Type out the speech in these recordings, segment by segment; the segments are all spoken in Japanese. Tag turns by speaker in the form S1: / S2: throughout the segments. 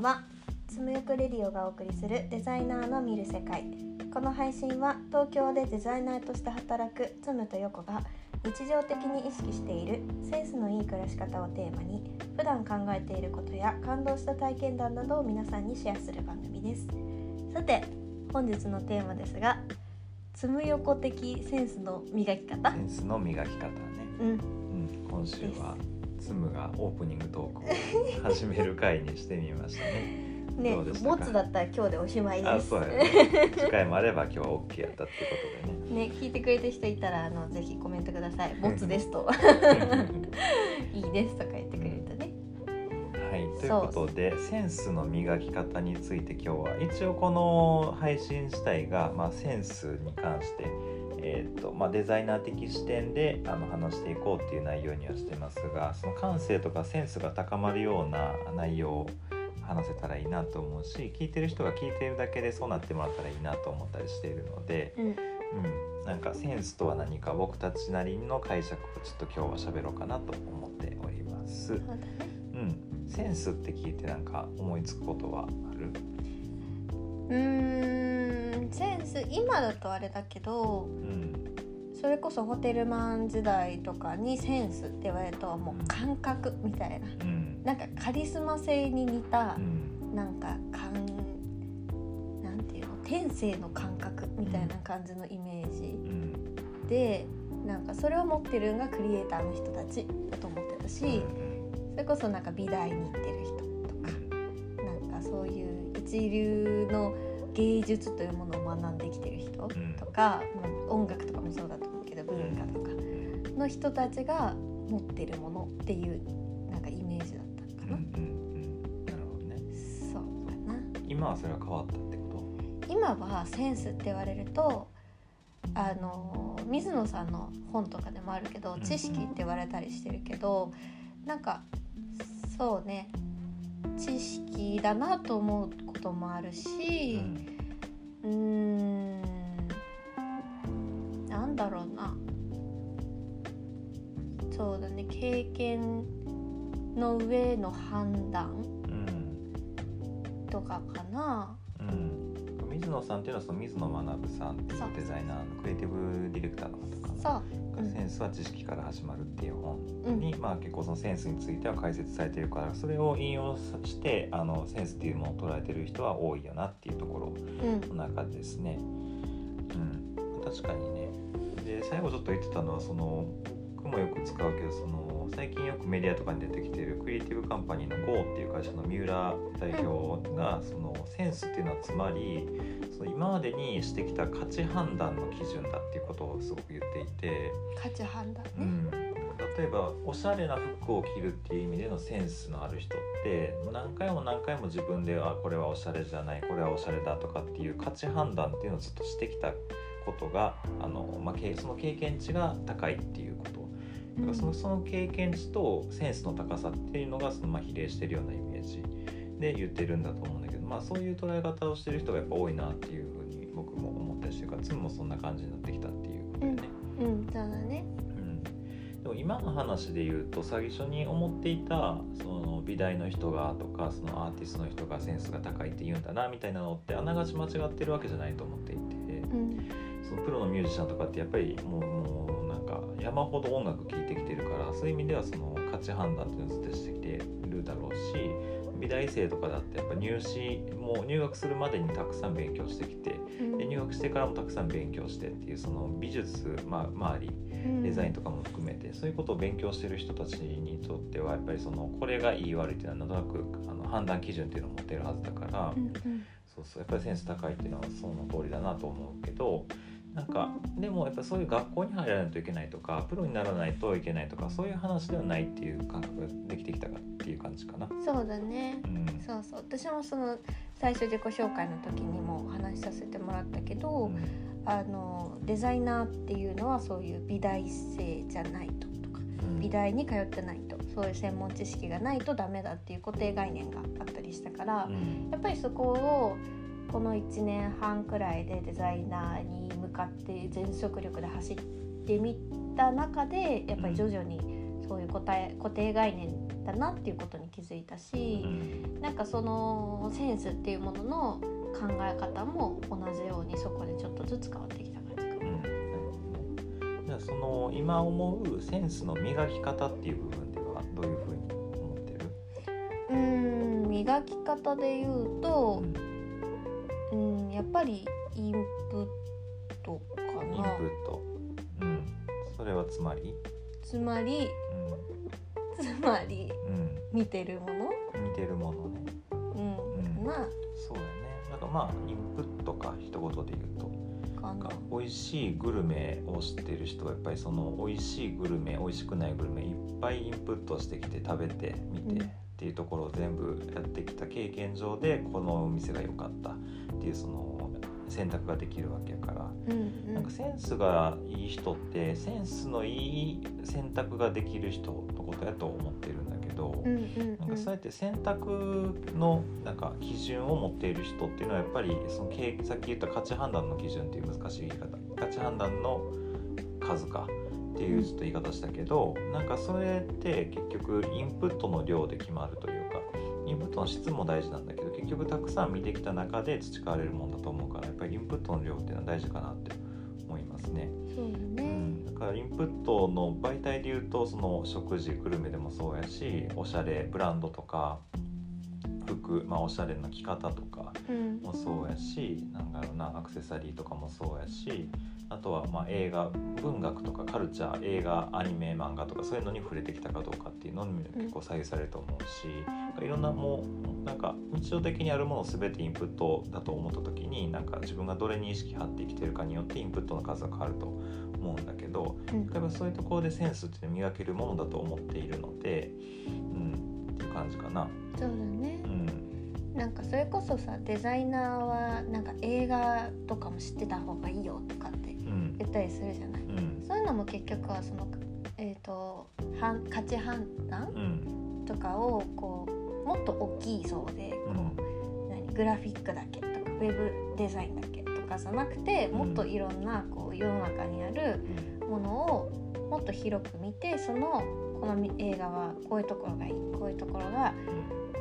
S1: んはつむよくレディオがお送りするデザイナーの見る世界。この配信は東京でデザイナーとして働くつむとよこが日常的に意識しているセンスのいい暮らし方をテーマに普段考えていることや感動した体験談などを皆さんにシェアする番組です。さて本日のテーマですがつむよこ的センスの磨き方。
S2: センスの磨き方ね、
S1: うん。
S2: うん、今週はつむがオープニングトークを始める回にしてみましたね。
S1: ねボツだったら今日でおしまいです。
S2: ね。次回もあれば今日は OK やったってことでね。
S1: ね、聞いてくれた人いたらあのぜひコメントください。ボツですと。いいですとか言ってくれるとね。
S2: はい、ということでセンスの磨き方について今日は。一応この配信自体が、まあ、センスに関して、えーとまあ、デザイナー的視点であの話していこうっていう内容にはしてますがその感性とかセンスが高まるような内容を話せたらいいなと思うし聞いてる人が聞いてるだけでそうなってもらったらいいなと思ったりしているので、
S1: うん、
S2: うん、なんかセンスとは何か僕たちなりの解釈をちょっと今日は喋ろうかなと思っております。
S1: そうだね。
S2: うん、センスって聞いてなんか思いつくことはある？
S1: うーん、今だとあれだけど、
S2: うん
S1: それこそホテルマン時代とかにセンスって言われるともう感覚みたいな、
S2: うん。
S1: なんかカリスマ性に似た
S2: う、ん。
S1: なんか感なんていうの天性の感覚みたいな感じのイメージ。
S2: うん。
S1: でなんかそれを持ってるのがクリエイターの人たちだと思ってたし、それこそなんか美大に行ってる人とかなんかそういう一流の芸術というものを学んできてる人
S2: ん。
S1: とか、まあ、音楽とかもそうだと思うけど文化とかの人たちが持ってるものっていうなんかイメージだったのか
S2: うんうんうん。
S1: な、
S2: なるほどね。
S1: そうかな。
S2: 今はそれは変わったってこ
S1: 今はセンスって言われるとあの水野さんの本とかでもあるけど
S2: うん。
S1: 知識って言われたりしてるけどなんかそうね。知識だなと思うこともある
S2: と、
S1: しうーん。なんだろうな。そうだね。経験の上の判断。
S2: うん
S1: とかかな。
S2: うん。水野さんっていうのはその水野学さんっていうデザイナーのクリエイティブディレクターの方かな。
S1: そう、うん
S2: センスは知識から始まるっていう本
S1: うん
S2: に、まあ、結構そのセンスについては解説されてるからそれを引用してあのセンスっていうものを捉えてる人は多いよなっていうところ
S1: うん
S2: の中ですね。うん、確かにね。で最後ちょっと言ってたのはその僕もよく使うけどその最近よくメディアとかに出てきてるクリエイティブカンパニーの GO っていう会社の三浦代表がそのセンスっていうのはつまりその今までにしてきた価値判断の基準だっていうことをすごく言っていて。
S1: 価値判断ね。
S2: うん、例えばおしゃれな服を着るっていう意味でのセンスのある人って何回も何回も自分であこれはおしゃれじゃないこれはおしゃれだとかっていう価値判断っていうのをずっとしてきたことがあの、まあ、けその経験値が高いっていうことだからそのその経験値とセンスの高さっていうのがそのまあ比例してるようなイメージで言ってるんだと思うんだけど、まあ、そういう捉え方をしてる人がやっぱ多いなっていうふうに僕も思ったりしてるからつむもそんな感じになってきたっていうことでね。
S1: うん、そうだね。
S2: うん。でも今の話で言うと最初に思っていたその美大の人がとかそのアーティストの人がセンスが高いって言うんだなみたいなのってあながち間違ってるわけじゃないと思っていて
S1: うん、
S2: そのプロのミュージシャンとかってやっぱりもう山ほど音楽聴いてきてるからそういう意味ではその価値判断っていうのをずっとしてきてるだろうし美大生とかだってやっぱ入試もう入学するまでにたくさん勉強してきて
S1: うん。
S2: で入学してからもたくさん勉強してっていうその美術、まあ、周りデザインとかも含めてそういうことを勉強してる人たちにとってはやっぱりそのこれがいい悪いっていうのはなんとなくあの判断基準っていうのを持ってるはずだから、そうそうやっぱりセンス高いっていうのはその通りだなと思うけどなんかでもやっぱそういう学校に入らないといけないとかプロにならないといけないとかそういう話ではないっていう感覚ができてきたかっていう感じかな。
S1: そうだね。
S2: うん。
S1: そうそう、私もその最初自己紹介の時にもお話しさせてもらったけど、
S2: うん。
S1: あのデザイナーっていうのはそういう美大生じゃないととか、美大に通ってないと、そういう専門知識がないとダメだっていう固定概念があったりしたから、
S2: うん。
S1: やっぱりそこをこの1年半くらいでデザイナーに向かって全速力で走ってみた中でやっぱり徐々にそそういう答え固定概念だなっていうことに気づいたし、なんかそのセンスっていうものの考え方も同じようにそこでちょっとずつ変わってきた感じかな。
S2: うん、じゃあその今思うセンスの磨き方っていう部分ではどういうふうに思ってる？
S1: うん磨き方で言うと、うん、やっぱりインプットかな。
S2: インプット、うん、それはつまり、
S1: つまり
S2: う
S1: つまり
S2: んうん、
S1: 見てるもの、
S2: 似てるものね。
S1: うん。
S2: うん。
S1: な
S2: そうだね。なんかまあインプットか一言で言うと。
S1: かな。
S2: なんか。美味しいグルメを知ってる人はやっぱりその美味しいグルメ美味しくないグルメいっぱいインプットしてきて食べてみて、
S1: うん。
S2: っていうところを全部やってきた経験上でこのお店が良かったっていうその選択ができるわけやから。
S1: うんうん。
S2: なんかセンスがいい人ってセンスのいい選択ができる人のことやと思ってるんだけど、
S1: うんうん
S2: なんかそうやって選択のなんか基準を持っている人っていうのはやっぱりその経さっき言った価値判断の基準っていう難しい言い方。価値判断の数か。っていうちょっと言い方したけど、なんかそれって結局インプットの量で決まるというかインプットの質も大事なんだけど結局たくさん見てきた中で培われるもんだと思うからやっぱりインプットの量っていうのは大事かなって思いますね。
S1: そうだ
S2: う
S1: ね。
S2: ん、だからインプットの媒体で言うとその食事グルメでもそうやしおしゃれブランドとか服、まあ、おしゃれな着方とか
S1: うん
S2: もそうやしなんだろうなアクセサリーとかもそうやしあとはまあ映画文学とかカルチャー映画アニメ漫画とかそういうのに触れてきたかどうかっていうのにも結構左右されると思うし、いろんなもうなんか日常的にあるものを全てインプットだと思った時になんか自分がどれに意識張って生きてるかによってインプットの数が変わると思うんだけど
S1: うん
S2: 例えばそういうところでセンスって磨けるものだと思っているので、うん、っていう感じかな。
S1: そうだね
S2: う。ん
S1: なんかそれこそさデザイナーはなんか映画とかも知ってた方がいいよとかって
S2: うん
S1: 言ったりするじゃない。
S2: うん
S1: そういうのも結局はそのえっ、と判価値判断
S2: うん
S1: とかをこうもっと大きい層でこう、何グラフィックだけとかウェブデザインだけとかじゃなくてもっといろんなこう世の中にあるものをもっと広く見てそのこの映画はこういうところがいいこういうところが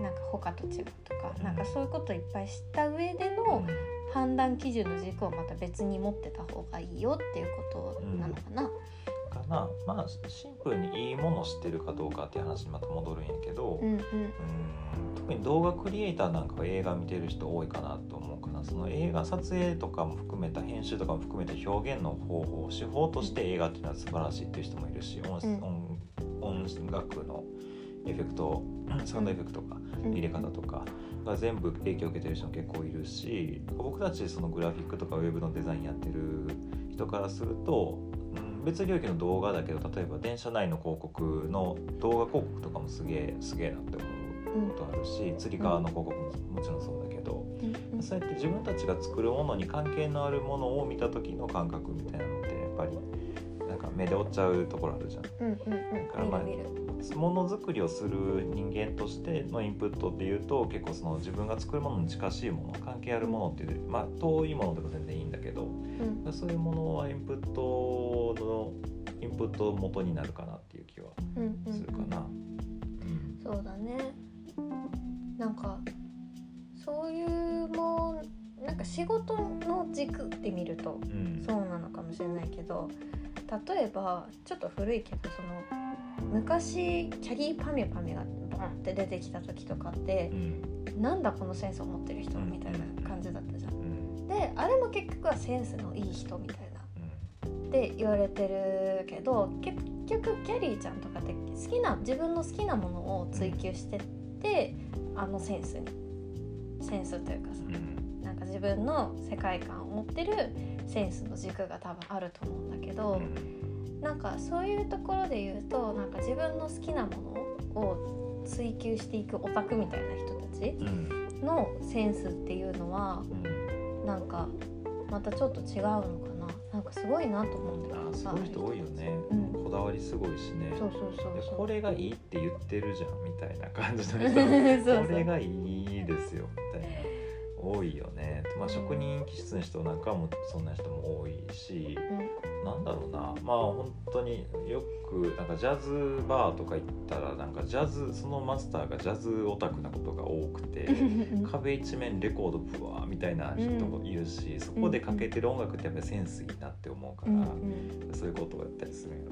S1: なんか他と違うとか、
S2: うん。
S1: なんかそういうことをいっぱい知った上で
S2: うん。
S1: の判断基準の軸をまた別に持ってた方がいいよっていうことなのかな。
S2: かな。まあシンプルにいいものを知ってるかどうかっていう話にまた戻るんやけど、
S1: うんうん。
S2: うん特に動画クリエイターなんかは映画見てる人多いかなと思うかな。その映画撮影とかも含めた編集とかも含めた表現の方法手法として映画っていうのは素晴らしいっていう人もいるし音,、
S1: うん。
S2: 音楽のエフェクトサウンドエフェクトか
S1: うん
S2: 入れ方とかが全部影響を受けてる人も結構いるし僕たちそのグラフィックとかウェブのデザインやってる人からすると、うん、別領域の動画だけど例えば電車内の広告の動画広告とかもすげえすげえなって思うことあるしつり革の広告ももちろんそうだけど、
S1: うんうん
S2: そうやって自分たちが作るものに関係のあるものを見た時の感覚みたいなのってやっぱりなんか目で追っちゃうところあるじゃん。
S1: うんうんうん
S2: まあ
S1: 見る見る。
S2: ものづくりをする人間としてのインプットっていうと結構その自分が作るものに近しいもの関係あるものっていうまあ遠いものでも全然いいんだけど
S1: うん。
S2: そういうものはインプットのインプット元になるかなっていう気は
S1: うんうん
S2: するかな。うん。
S1: そうだね。なんかそういうもんなんか仕事の軸って見ると
S2: うん。
S1: そうなのかもしれないけど例えばちょっと古いけどその昔キャリーパミュパミュがボンって出てきた時とかって
S2: うん。
S1: なんだこのセンスを持ってる人みたいな感じだったじゃん。
S2: うん
S1: であれも結局はセンスのいい人みたいな。
S2: うん。
S1: って言われてるけど結局キャリーちゃんとかって好きな自分の好きなものを追求してって、あのセンスに。センスというかさ
S2: うん。
S1: なんか自分の世界観を持ってるセンスの軸が多分あると思うんだけど、なんかそういうところで言うとなんか自分の好きなものを追求していくオタクみたいな人たち
S2: うん。
S1: のセンスっていうのは
S2: うん
S1: なんかまたちょっと違うのかな。なんかすごいなと思うんだけ
S2: あ
S1: どさ。
S2: すごい人多いよね、
S1: うん。
S2: こだわりすごいしね。
S1: そうそうそう
S2: これがいいって言ってるじゃんみたいな感じの人。これがいいですよみたいな。多いよね、まあ、職人気質の人なんかもそんな人も多いし、
S1: うん
S2: なんだろうな。まあ本当によくなんかジャズバーとか行ったらなんかジャズそのマスターがジャズオタクなことが多くて 壁一面レコードブワーみたいな人もいるし、そこでかけてる音楽ってやっぱりセンスいいなって思うから、
S1: うん
S2: そういうことをやったりするんや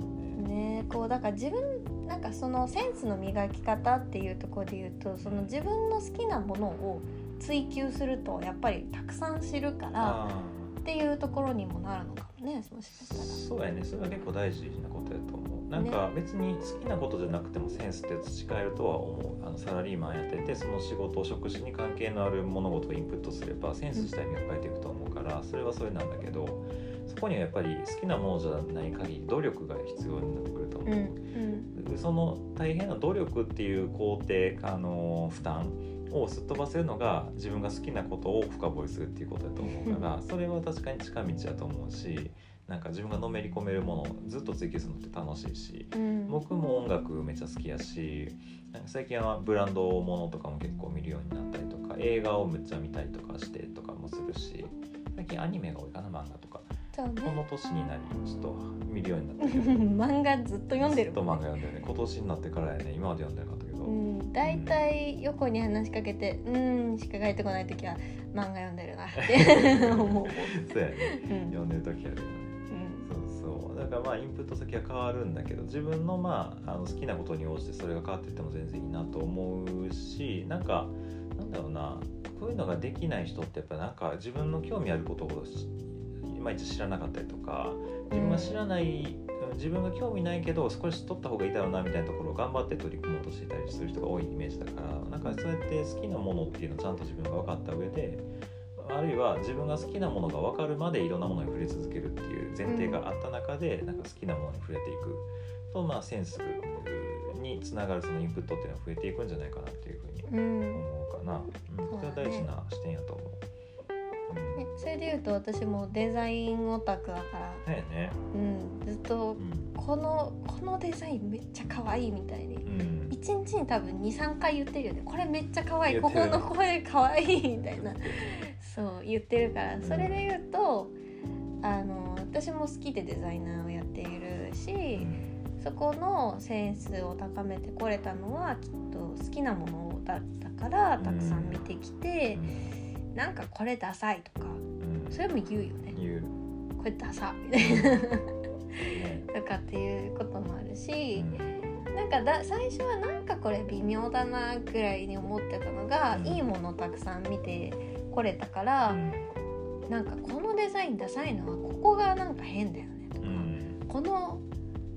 S2: ね。
S1: ねこうだから自分なんかそのセンスの磨き方っていうところで言うとその自分の好きなものを追求するとやっぱりたくさん知るから
S2: あ
S1: っていうところにもなるのかもねもしかしたら。
S2: そうやね。それは結構大事なことやと思う。なんか別に好きなことじゃなくてもセンスって培えるとは思う。あのサラリーマンやっててその仕事職種に関係のある物事をインプットすればセンス自体磨かれていくと思うからそれはそれなんだけどそこにはやっぱり好きなものじゃない限り努力が必要になってくると思う、
S1: うんうん。
S2: でその大変な努力っていう工程あの負担をすっ飛ばせるのが自分が好きなことを深掘りするっていうことだと思うからそれは確かに近道だと思うしなんか自分がのめり込めるものをずっと追求するのって楽しいし
S1: うん。
S2: 僕も音楽めっちゃ好きやし最近はブランドものとかも結構見るようになったりとか映画をめっちゃ見たりとかしてとかもするし最近アニメが多いかな漫画とか。
S1: そう
S2: この
S1: ね
S2: 年になりちょっと見るようになったけど。
S1: 漫画ずっと読んでる
S2: ずっと漫画読んでるね。今年になってからやね今まで読んでなかった
S1: うん、大体横に話しかけて「うん」しか返ってこない時は漫画読んでるなって思う。
S2: そうやね
S1: うん
S2: 読んでる時あるよね
S1: うん
S2: そうそうだからまあインプット先は変わるんだけど自分のまああの好きなことに応じてそれが変わっていっても全然いいなと思うしなんかなんだろうなこういうのができない人ってやっぱなんか自分の興味あることをしいまいち知らなかったりとか自分が知らない、自分が興味ないけど少し取った方がいいだろうなみたいなところを頑張って取り組もうとしていたりする人が多いイメージだからなんかそうやって好きなものっていうのをちゃんと自分が分かった上であるいは自分が好きなものが分かるまでいろんなものに触れ続けるっていう前提があった中で、なんか好きなものに触れていく。とまあセンスにつながるそのインプットっていうのが増えていくんじゃないかなっていうふうに
S1: うん
S2: 思うかな、うん、それは大事な視点やと思う。うん
S1: ねそれで言うと私もデザインオタクだから、
S2: だよね。
S1: うん、ずっと
S2: うん。
S1: このこのデザインめっちゃ可愛いみたいに。
S2: うん。
S1: 一日に多分23回言ってるよね。これめっちゃ可愛い。ここの声可愛いみたいな。そう言ってるから。それで言うとあの私も好きでデザイナーをやっているし、そこのセンスを高めてこれたのはきっと好きなものだったからたくさん見てきて、なんかこれダサいとか
S2: うん。
S1: それも言うよね。
S2: 言う。
S1: これダサみたいな。
S2: ね
S1: とかっていうこともあるし
S2: う、ん。
S1: なんかだ最初はなんかこれ微妙だなぐらいに思ってたのが、
S2: うん。
S1: いいものたくさん見てこれたから、なんかこのデザインダサいのはここがなんか変だよねとか、
S2: うん。
S1: この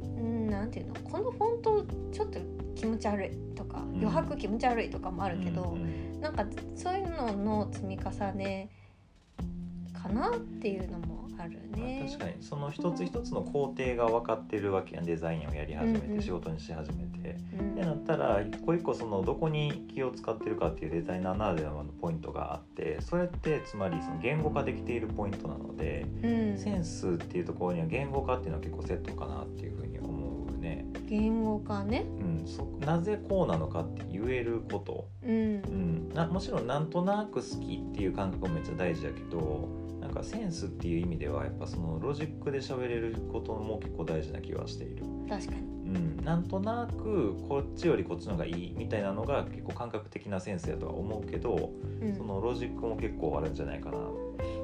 S1: うんなんていうのこのフォントちょっと気持ち悪いとか、
S2: ん。
S1: 余白気持ち悪いとかもあるけど、
S2: うん
S1: なんかそういうのの積み重ねかなっていうのもある
S2: まあ
S1: ね。
S2: 確かに。その一つ一つの工程が分かってるわけやん。デザインをやり始めて、
S1: うんうん。
S2: 仕事にし始めて。
S1: うん。
S2: ってなったら一個一個そのどこに気を使ってるかっていうデザイナーならではのポイントがあってそれってつまりその言語化できているポイントなので、
S1: うん。
S2: センスっていうところには言語化っていうのは結構セットかなっていうふうにね。
S1: 言語化ね。
S2: うん、そなぜこうなのかって言えること、
S1: うん
S2: うん、なもちろんなんとなく好きっていう感覚もめっちゃ大事だけどなんかセンスっていう意味ではやっぱそのロジックで喋れることも結構大事な気はしている。
S1: 確かに。
S2: うん、なんとなくこっちよりこっちの方がいいみたいなのが結構感覚的なセンスやとは思うけど
S1: うん
S2: そのロジックも結構あるんじゃないかな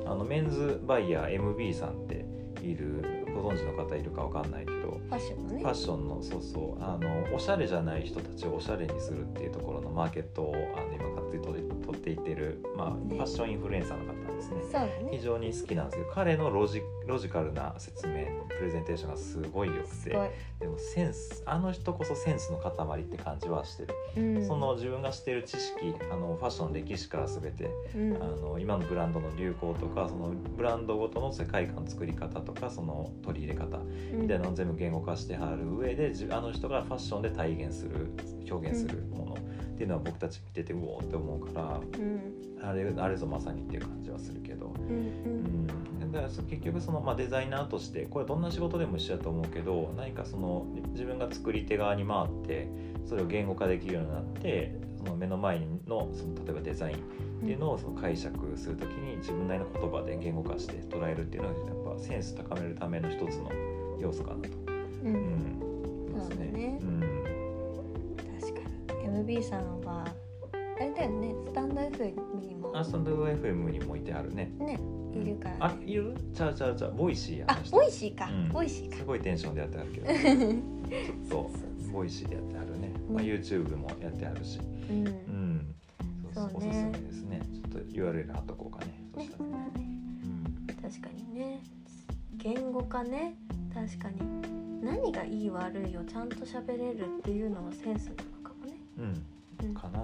S2: あのメンズバイヤー MB さんっているご存知の方いるかわかんないけど
S1: ファッションのね。
S2: ファッションのそうそう。あのおしゃれじゃない人たちをおしゃれにするっていうところのマーケットをあの今がっつり取っていってる、まあ、フ
S1: ね
S2: ァッションインフルエンサーの方ですね。
S1: そうだね。
S2: 非常に好きなんですけど彼のロジロジカルな説明プレゼンテーションがすごい良くて。でもセンスあの人こそセンスの塊って感じはしてる、
S1: うん、
S2: その自分が知ってる知識あのファッションの歴史から全て
S1: うん。
S2: あの今のブランドの流行とかそのブランドごとの世界観作り方とかその取り入れ方みたいなのを全部言語化してはる上でじあの人がファッションで体現する表現するものっていうのは僕たち見ててうおーって思うから
S1: うん。
S2: あれあれぞまさにっていう感じはするけど。
S1: うん
S2: うん、だから結局その、まあ、デザイナーとしてこれどんな仕事でも一緒だと思うけど何かその自分が作り手側に回ってそれを言語化できるようになってその目の前のその例えばデザインっていうのをその解釈するときに自分なりの言葉で言語化して捉えるっていうのはやっぱセンス高めるための一つの要素かなと、
S1: う
S2: うん。
S1: そうだね。
S2: うん。
S1: 確かに。MB さんはあれだよね。スタンド FM にも。
S2: あスタンド FM にもいてあるね。
S1: ね。いるから、ね。
S2: あ、いる？ちゃうちゃうちゃう、 Voicy や
S1: あ Voicy か、
S2: うん。
S1: Voicy か。
S2: すごいテンションでやってあるけど、ちょっと Voicy でやってあるね。まあ、
S1: ね
S2: YouTube もやってあるし、
S1: うん。
S2: うん、そうそう
S1: ね。
S2: おすすめですね。ちょっと URL 貼っとこうかね。そ
S1: ね
S2: したら。ね。
S1: 確かにね。言語化ね確かに何がいい悪いをちゃんと喋れるっていうのはセンスなのかもね、
S2: うん、
S1: う
S2: うんん、かな。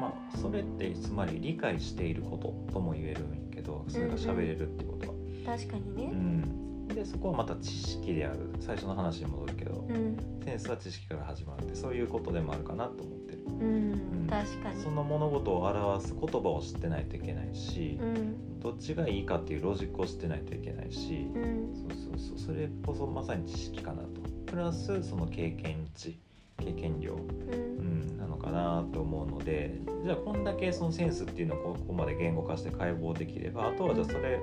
S2: まあ、それってつまり理解していることとも言えるんやけど、それが喋れるってことは。
S1: 確かに
S2: う
S1: ね
S2: ん。で、そこはまた知識である。最初の話に戻るけど
S1: う、ん
S2: センスは知識から始まるって、そういうことでもあるかなと思ってる。
S1: うん、
S2: ん。
S1: 確かに。
S2: その物事を表す言葉を知ってないといけないし、
S1: うん。
S2: どっちがいいかっていうロジックを知ってないといけないし、
S1: うん。
S2: そうそうそうそれこそまさに知識かなと。プラスその経験値経験量、
S1: う
S2: うんん、なのかなと思うのでじゃあこんだけそのセンスっていうのをここまで言語化して解剖できればあとはじゃあそれ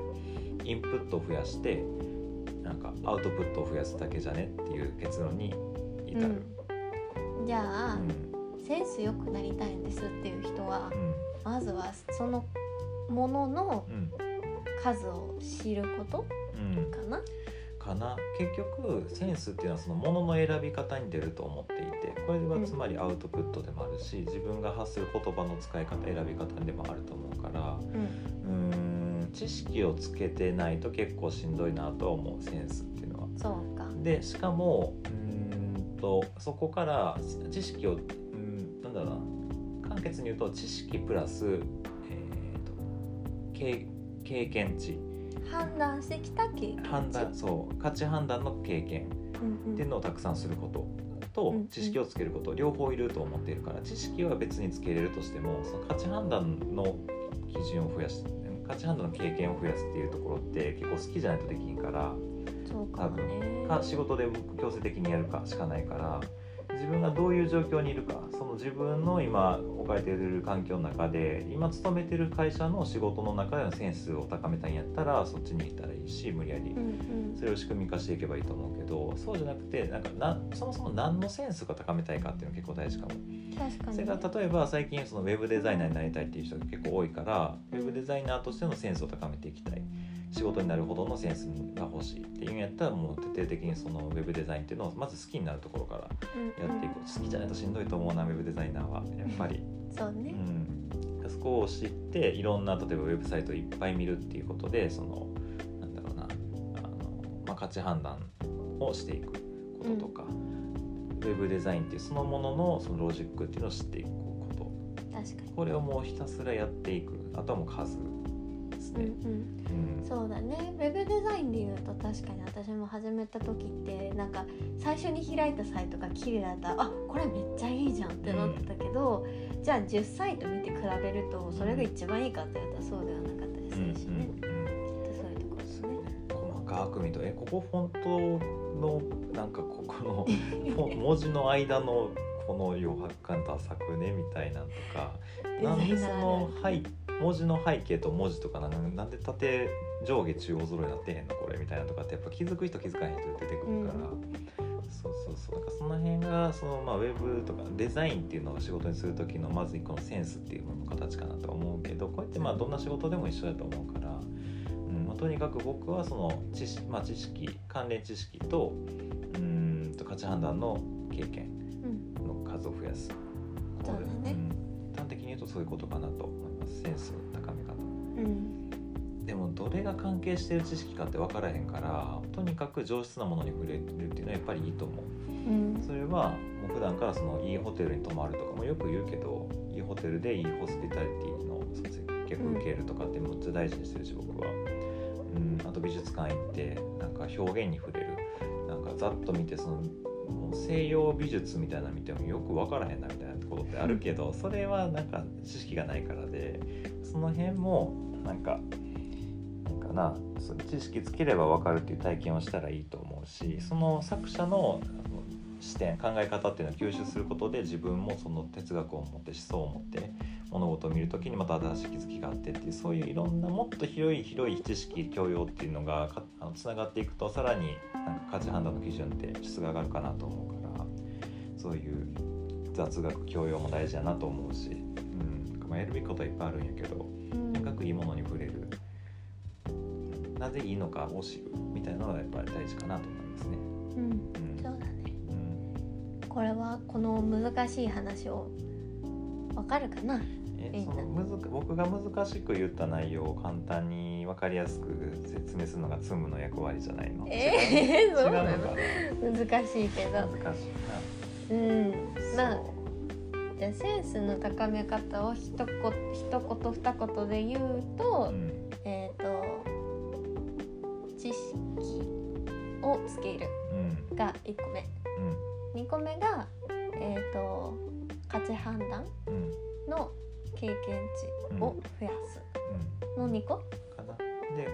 S2: インプットを増やしてなんかアウトプットを増やすだけじゃねっていう結論に至る。
S1: じゃあ、
S2: うん
S1: センス良くなりたいんですっていう人は
S2: うん。
S1: まずはそのものの
S2: うん
S1: 数を知ること
S2: うん。
S1: かな？
S2: かな。結局センスっていうのはそのものの選び方に出ると思っていてこれはつまりアウトプットでもあるし自分が発する言葉の使い方選び方でもあると思うから
S1: うん。
S2: 知識をつけてないと結構しんどいなとは思うセンスっていうのは。
S1: そうか。
S2: でしかもうーんとそこから知識を簡潔に言うと知識プラス、えー、と経経験値。
S1: 判断してきた経験値。
S2: 判断そう。価値判断の経験。
S1: うん
S2: っていうのをたくさんすること。と
S1: うん
S2: 知識をつけること、両方いると思っているから知識は別につけれるとしてもその価値判断の基準を増やし価値判断の経験を増やすっていうところって結構好きじゃないとできんから
S1: そうかもね。
S2: か仕事で強制的にやるかしかないから自分がどういう状況にいるかその自分の今置かれている環境の中で今勤めてる会社の仕事の中でのセンスを高めたいんやったらそっちに行ったらいいし無理やり。それを仕組み化していけばいいと思うけどそうじゃなくてなんかなそもそも何のセンスが高めたいかっていうのが結構大事かも。
S1: 確かに。
S2: それから例えば最近そのウェブデザイナーになりたいっていう人が結構多いからウェブデザイナーとしてのセンスを高めていきたい仕事になるほどのセンスが欲しいっていうんやったらもう徹底的にそのウェブデザインっていうのをまず好きになるところからやっていく好きじゃないとしんどいと思うなウェブデザイナーはやっぱり、
S1: そうね。
S2: うん、そこを知っていろんな例えばウェブサイトをいっぱい見るっていうことでそのなんだろうな。あの、まあ、価値判断をしていくこととか、ウェブデザインっていうそのもののそのロジックっていうのを知っていくこと。
S1: 確かに。
S2: これをもうひたすらやっていく。あとはもう数。
S1: うんうん。
S2: うん。
S1: そうだね。ウェブデザインでいうと確かに私も始めた時ってなんか最初に開いたサイトが綺麗だった。らあこれめっちゃいいじゃんってなってたけど、じゃあ10サイト見て比べるとそれが一番いいかって言ったらそうではなかったりす
S2: うん
S1: るしね、
S2: うん。
S1: きっとそういうところですね。
S2: 細かく見るとえここフォントのなんかここの 文字の間のこの余白感ダサくね？みたいなんとか。なんでその背文字の背景と文字とかなんで縦上下中央揃いになってへんのこれみたいなとかってやっぱ気づく人気づかへん人出てくるから、そうそうそう。なんかその辺がその、まあ、ウェブとかデザインっていうのを仕事にする時のまず一個のセンスっていうものの形かなとは思うけどこうやってまあどんな仕事でも一緒だと思うから。うん。まあ、とにかく僕はその知識,、まあ、知識関連知識とうーん。と価値判断の経験
S1: うん
S2: の数を増やす。
S1: そうだね。
S2: ん。端的に言うとそういうことかなと思いますセンスの高め方。
S1: うん。
S2: でもどれが関係してる知識かって分からへんからとにかく上質なものに触れるっていうのはやっぱりいいと思う。
S1: うん。
S2: それはもう普段からそのいいホテルに泊まるとかもよく言うけどいいホテルでいいホスピタリティの接客受けるとかってめっちゃ大事にしてるし僕は、うん、あと美術館行ってなんか表現に触れる。なんかざっと見てその西洋美術みたいなの見てもよく分からへんなみたいなことってあるけどそれはなんか知識がないからでその辺もなんかなんかな知識つければ分かるっていう体験をしたらいいと思うしその作者の視点考え方っていうのを吸収することで自分もその哲学を持って思想を持って物事を見る時にまた新しい気づきがあってっていうそういういろんなもっと広い広い知識教養っていうのがあのつながっていくとさらになんか価値判断の基準って質が上がるかなと思うからそういう雑学教養も大事だなと思うし、うんまあ、やるべきことはいっぱいあるんやけど
S1: うん。
S2: とにかくいいものに触れるなぜいいのかを知るみたいなのがやっぱり大事かなと思いますね。
S1: うん。
S2: うん。
S1: そうだね。
S2: うん。
S1: これはこの難しい話をわかるかな？
S2: えそのむずか僕が難しく言った内容を簡単に分かりやすく説明するのがツムの役割じゃないの？
S1: えー、
S2: 違う
S1: そうな？の
S2: 違うの？か
S1: 難しいけど。
S2: な難しい
S1: うん。
S2: な
S1: まあじゃあセンスの高め方を一言一言二言で言うと、
S2: そううん。
S1: えっ、と知識をつける
S2: うん。
S1: が1個目。
S2: うん
S1: 2個目がえっ、と価値判断
S2: うん。
S1: の経験値を増やす。の2個、
S2: かな。で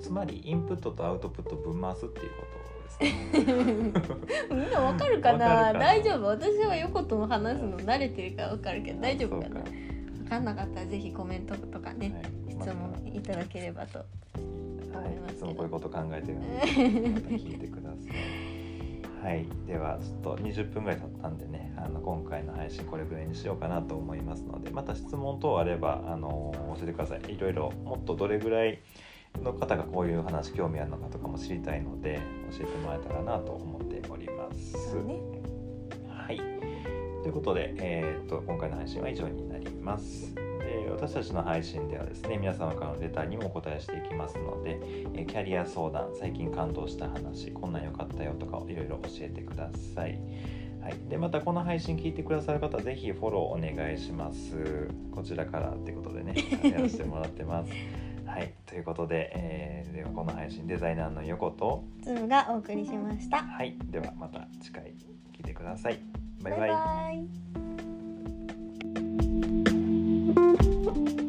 S2: つまりインプットとアウトプットをぶん回すっていうことですね。
S1: みんなわかるかな？大丈夫？私は横とも話すの慣れてるからわかるけど大丈夫かな？
S2: そう
S1: わかんなかったらぜひコメントとかね、
S2: はい
S1: 質問いただければと
S2: はい
S1: 思いますけど。
S2: いつもこういうこと考えてるので また聞いてください。はい、ではちょっと20分ぐらい経ったんでねあの今回の配信これぐらいにしようかなと思いますのでまた質問等あればあの教えてください。いろいろもっとどれぐらいの方がこういう話興味あるのかとかも知りたいので教えてもらえたらなと思っております。
S1: ね
S2: はい。ということで、えー、と今回の配信は以上になります。で私たちの配信ではですね皆様からのレターにもお答えしていきますので、えーキャリア相談最近感動した話こんなん良かったよとかをいろいろ教えてください。はい、でまたこの配信聞いてくださる方はぜひフォローお願いします。こちらからってことでねやらせてもらってます。はいということで、えー、ではこの配信デザイナーの横と
S1: ズーがお送りしました。
S2: はいではまた次回聞いてください。バイバイ,
S1: バイバ